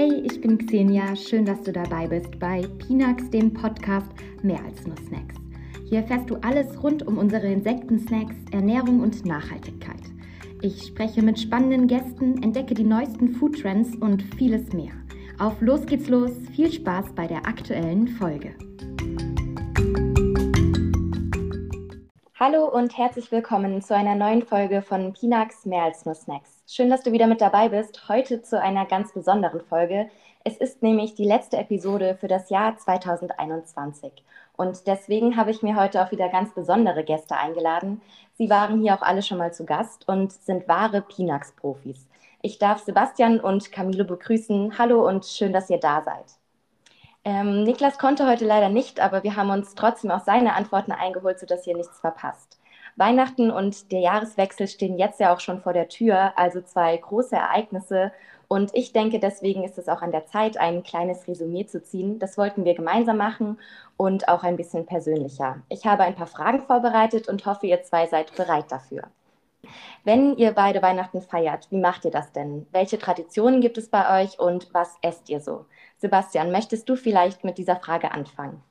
Hey, ich bin Xenia. Schön, dass du dabei bist bei Pinax, dem Podcast Mehr als nur Snacks. Hier erfährst du alles rund um unsere Insekten-Snacks, Ernährung und Nachhaltigkeit. Ich spreche mit spannenden Gästen, entdecke die neuesten Foodtrends und vieles mehr. Auf los geht's los. Viel Spaß bei der aktuellen Folge. Hallo und herzlich willkommen zu einer neuen Folge von Pinax Mehr als nur Snacks. Schön, dass du wieder mit dabei bist. Heute zu einer ganz besonderen Folge. Es ist nämlich die letzte Episode für das Jahr 2021. Und deswegen habe ich mir heute auch wieder ganz besondere Gäste eingeladen. Sie waren hier auch alle schon mal zu Gast und sind wahre Pinax-Profis. Ich darf Sebastian und Camilo begrüßen. Hallo und schön, dass ihr da seid. Ähm, Niklas konnte heute leider nicht, aber wir haben uns trotzdem auch seine Antworten eingeholt, sodass ihr nichts verpasst. Weihnachten und der Jahreswechsel stehen jetzt ja auch schon vor der Tür, also zwei große Ereignisse. Und ich denke, deswegen ist es auch an der Zeit, ein kleines Resümee zu ziehen. Das wollten wir gemeinsam machen und auch ein bisschen persönlicher. Ich habe ein paar Fragen vorbereitet und hoffe, ihr zwei seid bereit dafür. Wenn ihr beide Weihnachten feiert, wie macht ihr das denn? Welche Traditionen gibt es bei euch und was esst ihr so? Sebastian, möchtest du vielleicht mit dieser Frage anfangen?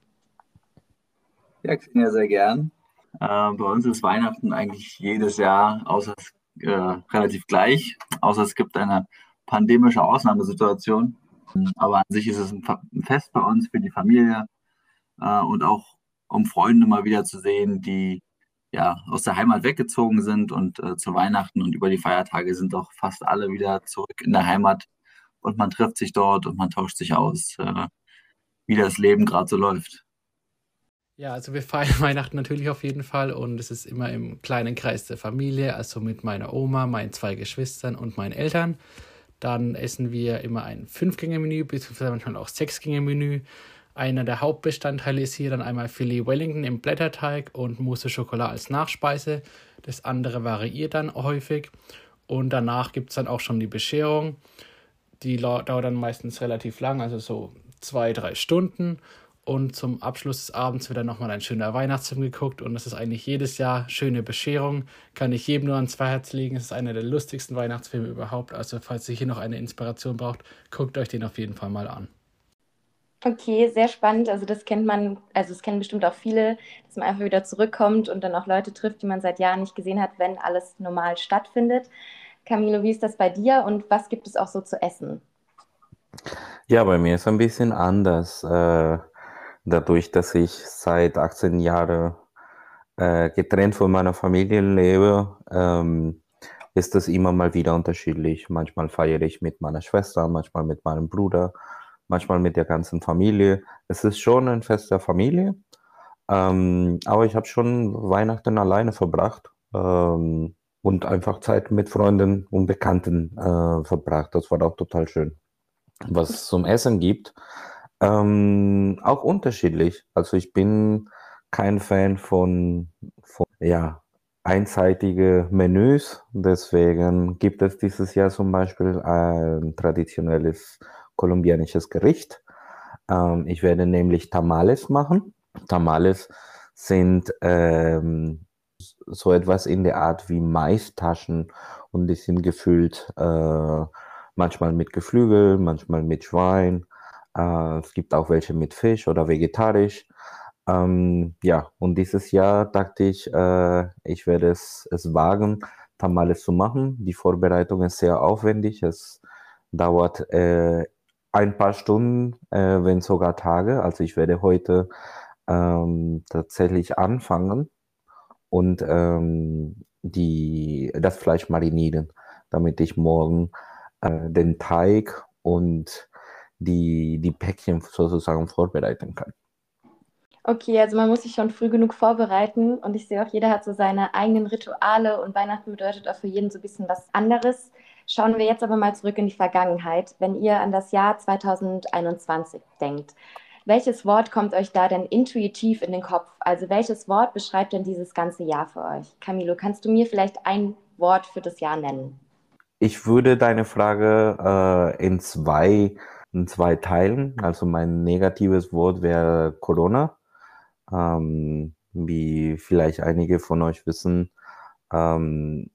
Ja, Xenia, sehr gern. Äh, bei uns ist Weihnachten eigentlich jedes Jahr außer, äh, relativ gleich, außer es gibt eine pandemische Ausnahmesituation. Aber an sich ist es ein, Fest bei uns für die Familie äh, und auch um Freunde mal wieder zu sehen, die ja aus der Heimat weggezogen sind und äh, zu Weihnachten und über die Feiertage sind doch fast alle wieder zurück in der Heimat und man trifft sich dort und man tauscht sich aus, äh, wie das Leben gerade so läuft. Ja, also wir feiern Weihnachten natürlich auf jeden Fall und es ist immer im kleinen Kreis der Familie, also mit meiner Oma, meinen zwei Geschwistern und meinen Eltern. Dann essen wir immer ein Fünf-Gänge-Menü, beziehungsweise manchmal auch Sechs-Gänge-Menü. Einer der Hauptbestandteile ist hier dann einmal Filet Wellington im Blätterteig und Mousse Schokolade als Nachspeise. Das andere variiert dann häufig. Und danach gibt es dann auch schon die Bescherung. Die dauert dann meistens relativ lang, also so zwei, drei Stunden. Und zum Abschluss des Abends wird dann nochmal ein schöner Weihnachtsfilm geguckt. Und das ist eigentlich jedes Jahr schöne Bescherung. Kann ich jedem nur ans Herz legen. Es ist einer der lustigsten Weihnachtsfilme überhaupt. Also falls ihr hier noch eine Inspiration braucht, guckt euch den auf jeden Fall mal an. Okay, sehr spannend. Also das kennt man, also es kennen bestimmt auch viele, dass man einfach wieder zurückkommt und dann auch Leute trifft, die man seit Jahren nicht gesehen hat, wenn alles normal stattfindet. Camilo, wie ist das bei dir und was gibt es auch so zu essen? Ja, bei mir ist es ein bisschen anders. Äh, dadurch, dass ich seit 18 Jahren äh, getrennt von meiner Familie lebe, ähm, ist es immer mal wieder unterschiedlich. Manchmal feiere ich mit meiner Schwester, manchmal mit meinem Bruder, manchmal mit der ganzen Familie. Es ist schon ein Fest der Familie, ähm, aber ich habe schon Weihnachten alleine verbracht. Ähm, und einfach Zeit mit Freunden und Bekannten äh, verbracht. Das war auch total schön. Was es zum Essen gibt, ähm, auch unterschiedlich. Also ich bin kein Fan von, von ja, einseitige Menüs. Deswegen gibt es dieses Jahr zum Beispiel ein traditionelles kolumbianisches Gericht. Ähm, ich werde nämlich Tamales machen. Tamales sind ähm, so etwas in der Art wie Maistaschen und die sind gefüllt äh, manchmal mit Geflügel, manchmal mit Schwein. Äh, es gibt auch welche mit Fisch oder vegetarisch. Ähm, ja, und dieses Jahr dachte ich, äh, ich werde es, es wagen, Tamales zu machen. Die Vorbereitung ist sehr aufwendig. Es dauert äh, ein paar Stunden, äh, wenn sogar Tage. Also ich werde heute ähm, tatsächlich anfangen und ähm, die, das Fleisch marinieren, damit ich morgen äh, den Teig und die, die Päckchen sozusagen vorbereiten kann. Okay, also man muss sich schon früh genug vorbereiten und ich sehe auch, jeder hat so seine eigenen Rituale und Weihnachten bedeutet auch für jeden so ein bisschen was anderes. Schauen wir jetzt aber mal zurück in die Vergangenheit. Wenn ihr an das Jahr 2021 denkt, welches Wort kommt euch da denn intuitiv in den Kopf? Also welches Wort beschreibt denn dieses ganze Jahr für euch? Camilo, kannst du mir vielleicht ein Wort für das Jahr nennen? Ich würde deine Frage äh, in zwei in zwei teilen. Also mein negatives Wort wäre Corona. Ähm, wie vielleicht einige von euch wissen, ähm,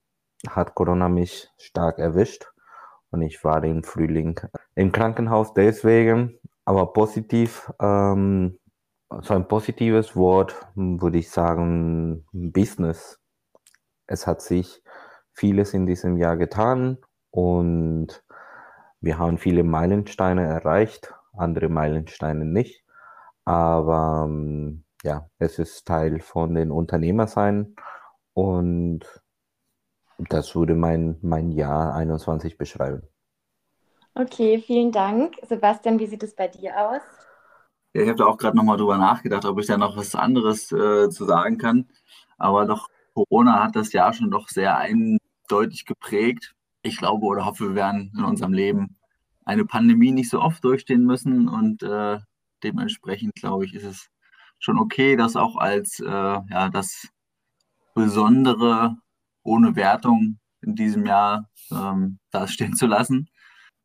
hat Corona mich stark erwischt und ich war im Frühling Im Krankenhaus deswegen, aber positiv, ähm, so ein positives Wort würde ich sagen, Business. Es hat sich vieles in diesem Jahr getan und wir haben viele Meilensteine erreicht, andere Meilensteine nicht. Aber ähm, ja, es ist Teil von den Unternehmersein und das würde mein, mein Jahr 21 beschreiben. Okay, vielen Dank. Sebastian, wie sieht es bei dir aus? Ja, ich habe da auch gerade nochmal drüber nachgedacht, ob ich da noch was anderes äh, zu sagen kann. Aber doch, Corona hat das Jahr schon doch sehr eindeutig geprägt. Ich glaube oder hoffe, wir werden in unserem Leben eine Pandemie nicht so oft durchstehen müssen und äh, dementsprechend, glaube ich, ist es schon okay, das auch als äh, ja, das Besondere ohne Wertung in diesem Jahr ähm, dastehen zu lassen.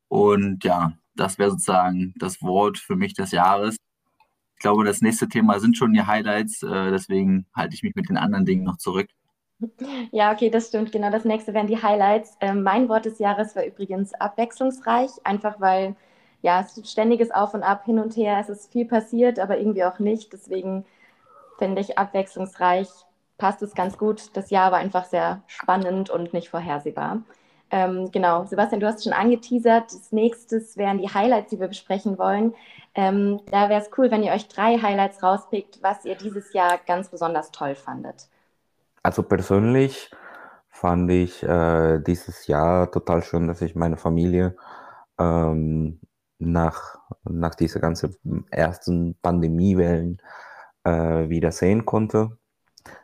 Und ja, das wäre sozusagen das Wort für mich des Jahres. Ich glaube, das nächste Thema sind schon die Highlights, äh, deswegen halte ich mich mit den anderen Dingen noch zurück. Ja, okay, das stimmt. Genau, das nächste wären die Highlights. Ähm, mein Wort des Jahres war übrigens abwechslungsreich, einfach weil ja, es ist ständiges Auf und Ab, hin und her. Es ist viel passiert, aber irgendwie auch nicht. Deswegen finde ich abwechslungsreich passt es ganz gut. Das Jahr war einfach sehr spannend und nicht vorhersehbar. Ähm, genau, Sebastian, du hast schon angeteasert. Das nächste wären die Highlights, die wir besprechen wollen. Ähm, da wäre es cool, wenn ihr euch drei Highlights rauspickt, was ihr dieses Jahr ganz besonders toll fandet. Also persönlich fand ich äh, dieses Jahr total schön, dass ich meine Familie ähm, nach, nach dieser ganzen ersten Pandemiewellen äh, wieder sehen konnte.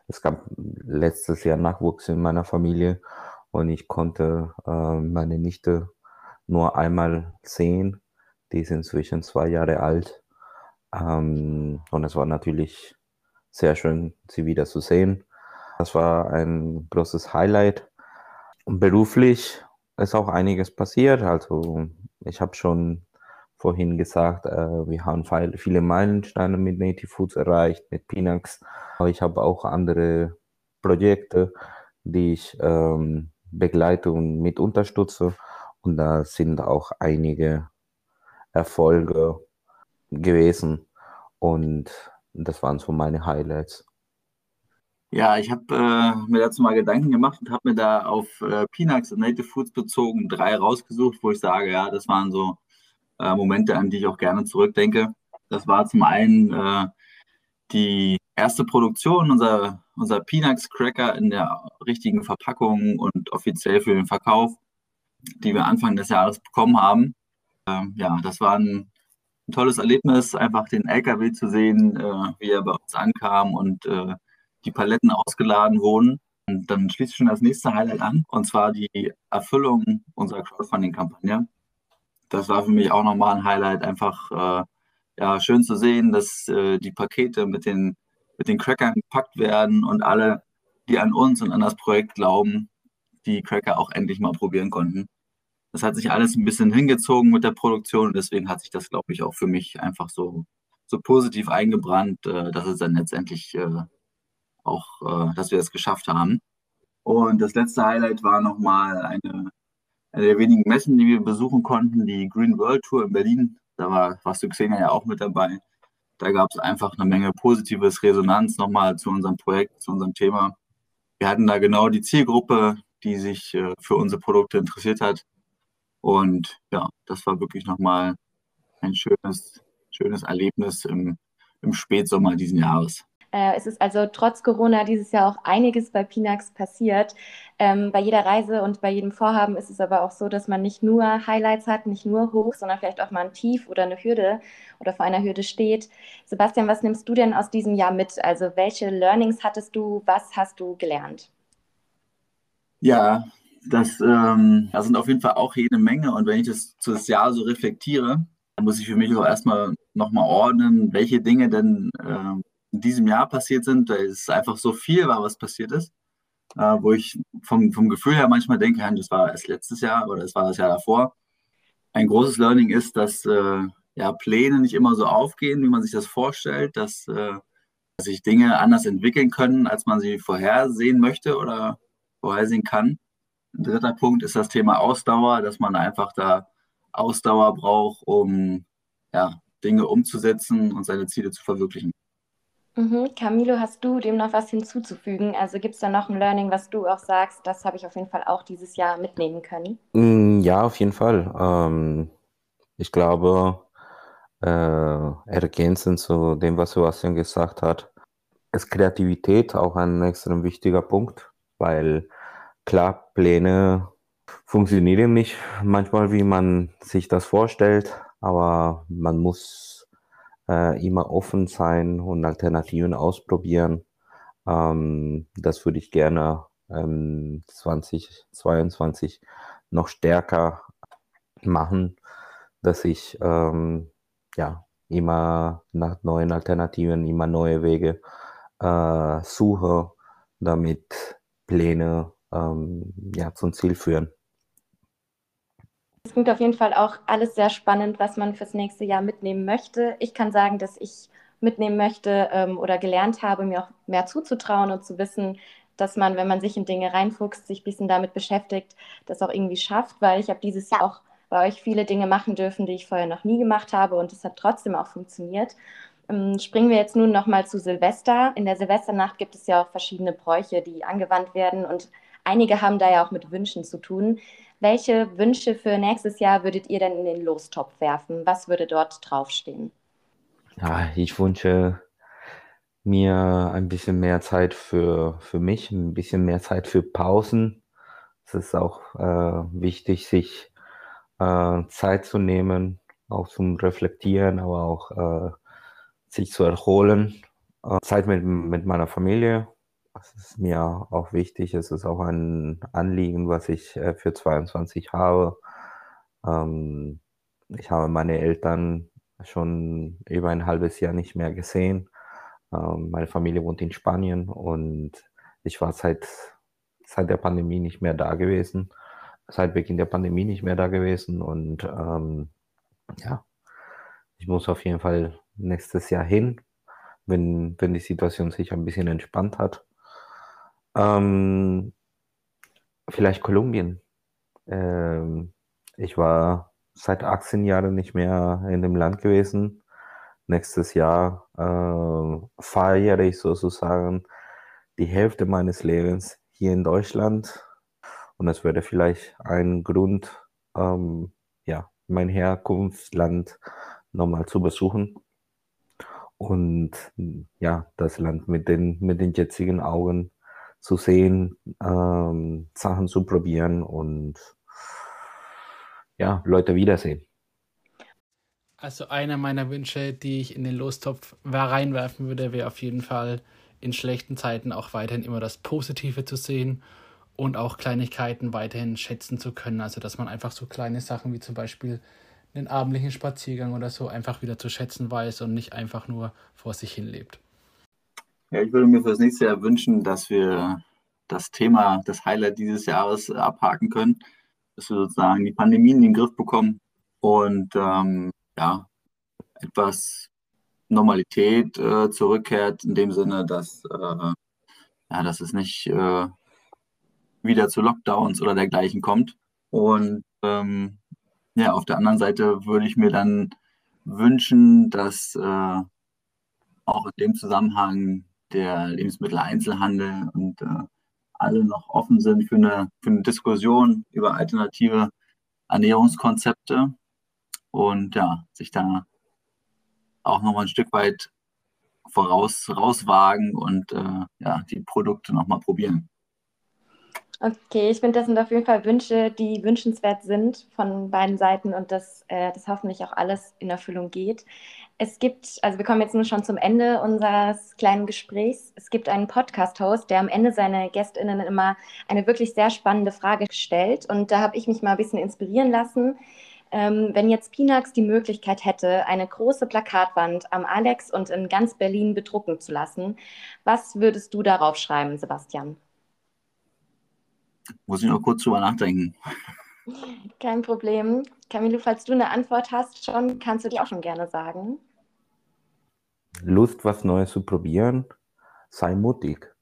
Es gab letztes Jahr Nachwuchs in meiner Familie und ich konnte äh, meine Nichte nur einmal sehen. Die ist inzwischen zwei Jahre alt. Ähm, und es war natürlich sehr schön, sie wieder zu sehen. Das war ein großes Highlight. Und beruflich ist auch einiges passiert. Also ich habe schon vorhin gesagt, äh, wir haben viele Meilensteine mit Native Foods erreicht, mit Pinax. Aber ich habe auch andere Projekte, die ich ähm, begleite und mit unterstütze. Und da sind auch einige Erfolge gewesen. Und das waren so meine Highlights. Ja, ich habe äh, mir dazu mal Gedanken gemacht und habe mir da auf äh, Pinax und Native Foods bezogen drei rausgesucht, wo ich sage, ja, das waren so äh, Momente, an die ich auch gerne zurückdenke. Das war zum einen äh, die erste Produktion unserer, unser Peanuts Cracker in der richtigen Verpackung und offiziell für den Verkauf, die wir Anfang des Jahres bekommen haben. Ähm, ja, das war ein, ein, tolles Erlebnis, einfach den LKW zu sehen, äh, wie er bei uns ankam und äh, die Paletten ausgeladen wurden. Und dann schließt schon das nächste Highlight an, und zwar die Erfüllung unserer Crowdfunding-Kampagne das war für mich auch nochmal ein Highlight, einfach äh, ja, schön zu sehen, dass äh, die Pakete mit den, mit den Crackern gepackt werden und alle, die an uns und an das Projekt glauben, die Cracker auch endlich mal probieren konnten. Das hat sich alles ein bisschen hingezogen mit der Produktion und deswegen hat sich das, glaube ich, auch für mich einfach so, so positiv eingebrannt, äh, dass es dann letztendlich äh, auch, äh, dass wir es geschafft haben. Und das letzte Highlight war nochmal eine eine der wenigen Messen, die wir besuchen konnten, die Green World Tour in Berlin. Da war, warst du Xenia ja auch mit dabei. Da gab es einfach eine Menge positives Resonanz nochmal zu unserem Projekt, zu unserem Thema. Wir hatten da genau die Zielgruppe, die sich äh, für unsere Produkte interessiert hat. Und ja, das war wirklich nochmal ein schönes, schönes Erlebnis im, im Spätsommer diesen Jahres. Äh, es ist also trotz Corona dieses Jahr auch einiges bei Pinax passiert. Ähm, bei jeder Reise und bei jedem Vorhaben ist es aber auch so, dass man nicht nur Highlights hat, nicht nur hoch, sondern vielleicht auch mal ein Tief oder eine Hürde oder vor einer Hürde steht. Sebastian, was nimmst du denn aus diesem Jahr mit? Also welche Learnings hattest du? Was hast du gelernt? Ja, das, ähm, das sind auf jeden Fall auch jede Menge. Und wenn ich das, das Jahr so reflektiere, dann muss ich für mich auch erstmal nochmal ordnen, welche Dinge denn ähm, in diesem Jahr passiert sind, weil es einfach so viel war, was passiert ist, äh, wo ich vom, vom Gefühl her manchmal denke, das war erst letztes Jahr oder es war das Jahr davor. Ein großes Learning ist, dass äh, ja, Pläne nicht immer so aufgehen, wie man sich das vorstellt, dass, äh, dass sich Dinge anders entwickeln können, als man sie vorhersehen möchte oder vorhersehen kann. Ein dritter Punkt ist das Thema Ausdauer, dass man einfach da Ausdauer braucht, um ja, Dinge umzusetzen und seine Ziele zu verwirklichen. Mhm. Camilo, hast du dem noch was hinzuzufügen? Also gibt es da noch ein Learning, was du auch sagst, das habe ich auf jeden Fall auch dieses Jahr mitnehmen können? Mm, ja, auf jeden Fall. Ähm, ich glaube, äh, ergänzend zu dem, was Sebastian gesagt hat, ist Kreativität auch ein extrem wichtiger Punkt, weil klar, Pläne funktionieren nicht manchmal, wie man sich das vorstellt, aber man muss äh, immer offen sein und Alternativen ausprobieren. Ähm, das würde ich gerne ähm, 2022 noch stärker machen, dass ich ähm, ja immer nach neuen Alternativen, immer neue Wege äh, suche, damit Pläne ähm, ja, zum Ziel führen. Es klingt auf jeden Fall auch alles sehr spannend, was man fürs nächste Jahr mitnehmen möchte. Ich kann sagen, dass ich mitnehmen möchte ähm, oder gelernt habe, mir auch mehr zuzutrauen und zu wissen, dass man, wenn man sich in Dinge reinfuchst, sich ein bisschen damit beschäftigt, das auch irgendwie schafft, weil ich habe dieses Jahr auch bei euch viele Dinge machen dürfen, die ich vorher noch nie gemacht habe und es hat trotzdem auch funktioniert. Ähm, springen wir jetzt nun nochmal zu Silvester. In der Silvesternacht gibt es ja auch verschiedene Bräuche, die angewandt werden und einige haben da ja auch mit Wünschen zu tun. Welche Wünsche für nächstes Jahr würdet ihr denn in den Lostopf werfen? Was würde dort draufstehen? Ja, ich wünsche mir ein bisschen mehr Zeit für, für mich, ein bisschen mehr Zeit für Pausen. Es ist auch äh, wichtig, sich äh, Zeit zu nehmen, auch zum Reflektieren, aber auch äh, sich zu erholen. Äh, Zeit mit, mit meiner Familie, das ist mir auch wichtig. Es ist auch ein Anliegen, was ich äh, für 22 habe. Ähm, ich habe meine Eltern schon über ein halbes Jahr nicht mehr gesehen. Ähm, meine Familie wohnt in Spanien und ich war seit, seit der Pandemie nicht mehr da gewesen. Seit Beginn der Pandemie nicht mehr da gewesen. Und ähm, ja, ich muss auf jeden Fall nächstes Jahr hin, wenn, wenn die Situation sich ein bisschen entspannt hat. Ähm, vielleicht Kolumbien. Ähm, ich war seit 18 Jahren nicht mehr in dem Land gewesen. Nächstes Jahr äh, feiere ich sozusagen die Hälfte meines Lebens hier in Deutschland. Und es wäre vielleicht ein Grund, ähm, ja, mein Herkunftsland nochmal zu besuchen. Und ja, das Land mit den, mit den jetzigen Augen zu sehen, ähm, Sachen zu probieren und ja, Leute wiedersehen. Also einer meiner Wünsche, die ich in den Lostopf reinwerfen würde, wäre auf jeden Fall in schlechten Zeiten auch weiterhin immer das Positive zu sehen und auch Kleinigkeiten weiterhin schätzen zu können. Also dass man einfach so kleine Sachen wie zum Beispiel einen abendlichen Spaziergang oder so einfach wieder zu schätzen weiß und nicht einfach nur vor sich hin lebt. Ja, ich würde mir für das nächste Jahr wünschen, dass wir das Thema, das Highlight dieses Jahres abhaken können, dass wir sozusagen die Pandemie in den Griff bekommen und ähm, ja, etwas Normalität äh, zurückkehrt, in dem Sinne, dass, äh, ja, dass es nicht äh, wieder zu Lockdowns oder dergleichen kommt. Und ähm, ja, auf der anderen Seite würde ich mir dann wünschen, dass äh, auch in dem Zusammenhang der Lebensmitteleinzelhandel und äh, alle noch offen sind für eine, für eine Diskussion über alternative Ernährungskonzepte und ja, sich da auch nochmal ein Stück weit voraus rauswagen und äh, ja, die Produkte nochmal probieren. Okay, ich finde, das sind auf jeden Fall Wünsche, die wünschenswert sind von beiden Seiten und dass äh, das hoffentlich auch alles in Erfüllung geht. Es gibt, also wir kommen jetzt nur schon zum Ende unseres kleinen Gesprächs. Es gibt einen Podcast-Host, der am Ende seine GästInnen immer eine wirklich sehr spannende Frage stellt. Und da habe ich mich mal ein bisschen inspirieren lassen. Ähm, wenn jetzt Pinax die Möglichkeit hätte, eine große Plakatwand am Alex und in ganz Berlin bedrucken zu lassen, was würdest du darauf schreiben, Sebastian? Muss ich noch kurz drüber nachdenken. Kein Problem. Camilo, falls du eine Antwort hast schon, kannst du die auch schon gerne sagen. Lust, was Neues zu probieren, sei mutig.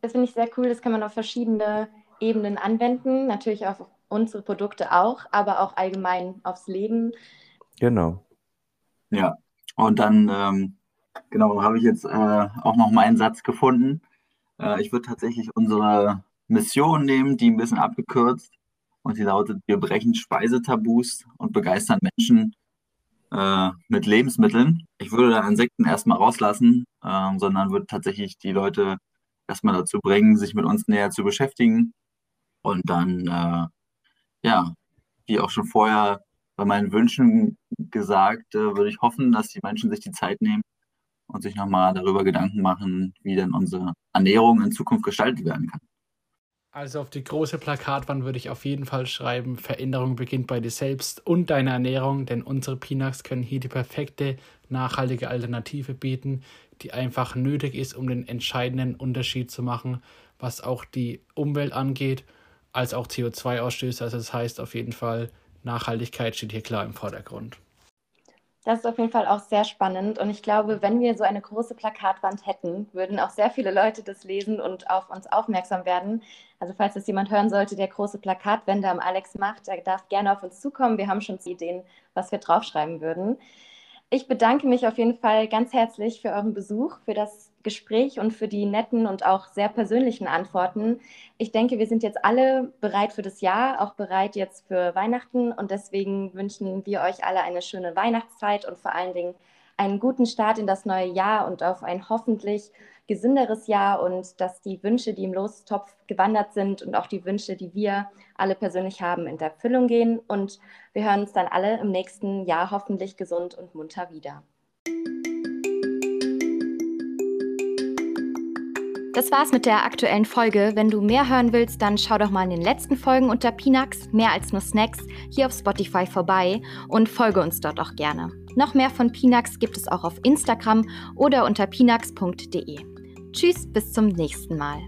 Das finde ich sehr cool. Das kann man auf verschiedene Ebenen anwenden. Natürlich auch unsere Produkte auch, aber auch allgemein aufs Leben. Genau. Ja, und dann, ähm, genau, habe ich jetzt äh, auch noch meinen Satz gefunden. Äh, ich würde tatsächlich unsere Mission nehmen, die ein bisschen abgekürzt. Und die lautet, wir brechen Speisetabus und begeistern Menschen äh, mit Lebensmitteln. Ich würde da Insekten erstmal rauslassen, äh, sondern würde tatsächlich die Leute erstmal dazu bringen, sich mit uns näher zu beschäftigen. Und dann, äh, ja, wie auch schon vorher bei meinen Wünschen gesagt, äh, würde ich hoffen, dass die Menschen sich die Zeit nehmen und sich nochmal darüber Gedanken machen, wie denn unsere Ernährung in Zukunft gestaltet werden kann. Also auf die große Plakatwand würde ich auf jeden Fall schreiben, Veränderung beginnt bei dir selbst und deiner Ernährung, denn unsere Pinax können hier die perfekte, nachhaltige Alternative bieten, die einfach nötig ist, um den entscheidenden Unterschied zu machen, was auch die Umwelt angeht, als auch CO2-Ausstöße. Also das heißt auf jeden Fall, Nachhaltigkeit steht hier klar im Vordergrund. Das ist auf jeden Fall auch sehr spannend. Und ich glaube, wenn wir so eine große Plakatwand hätten, würden auch sehr viele Leute das lesen und auf uns aufmerksam werden. Also falls das jemand hören sollte, der große Plakatwände am Alex macht, der darf gerne auf uns zukommen. Wir haben schon Ideen, was wir draufschreiben würden. Ich bedanke mich auf jeden Fall ganz herzlich für euren Besuch, für das Gespräch und für die netten und auch sehr persönlichen Antworten. Ich denke, wir sind jetzt alle bereit für das Jahr, auch bereit jetzt für Weihnachten und deswegen wünschen wir euch alle eine schöne Weihnachtszeit und vor allen Dingen einen guten Start in das neue Jahr und auf ein hoffentlich gesünderes Jahr und dass die Wünsche, die im Lostopf gewandert sind und auch die Wünsche, die wir alle persönlich haben, in Erfüllung gehen. Und wir hören uns dann alle im nächsten Jahr hoffentlich gesund und munter wieder. Das war's mit der aktuellen Folge. Wenn du mehr hören willst, dann schau doch mal in den letzten Folgen unter Pinax, mehr als nur Snacks, hier auf Spotify vorbei und folge uns dort auch gerne. Noch mehr von Pinax gibt es auch auf Instagram oder unter pinax.de. Tschüss, bis zum nächsten Mal.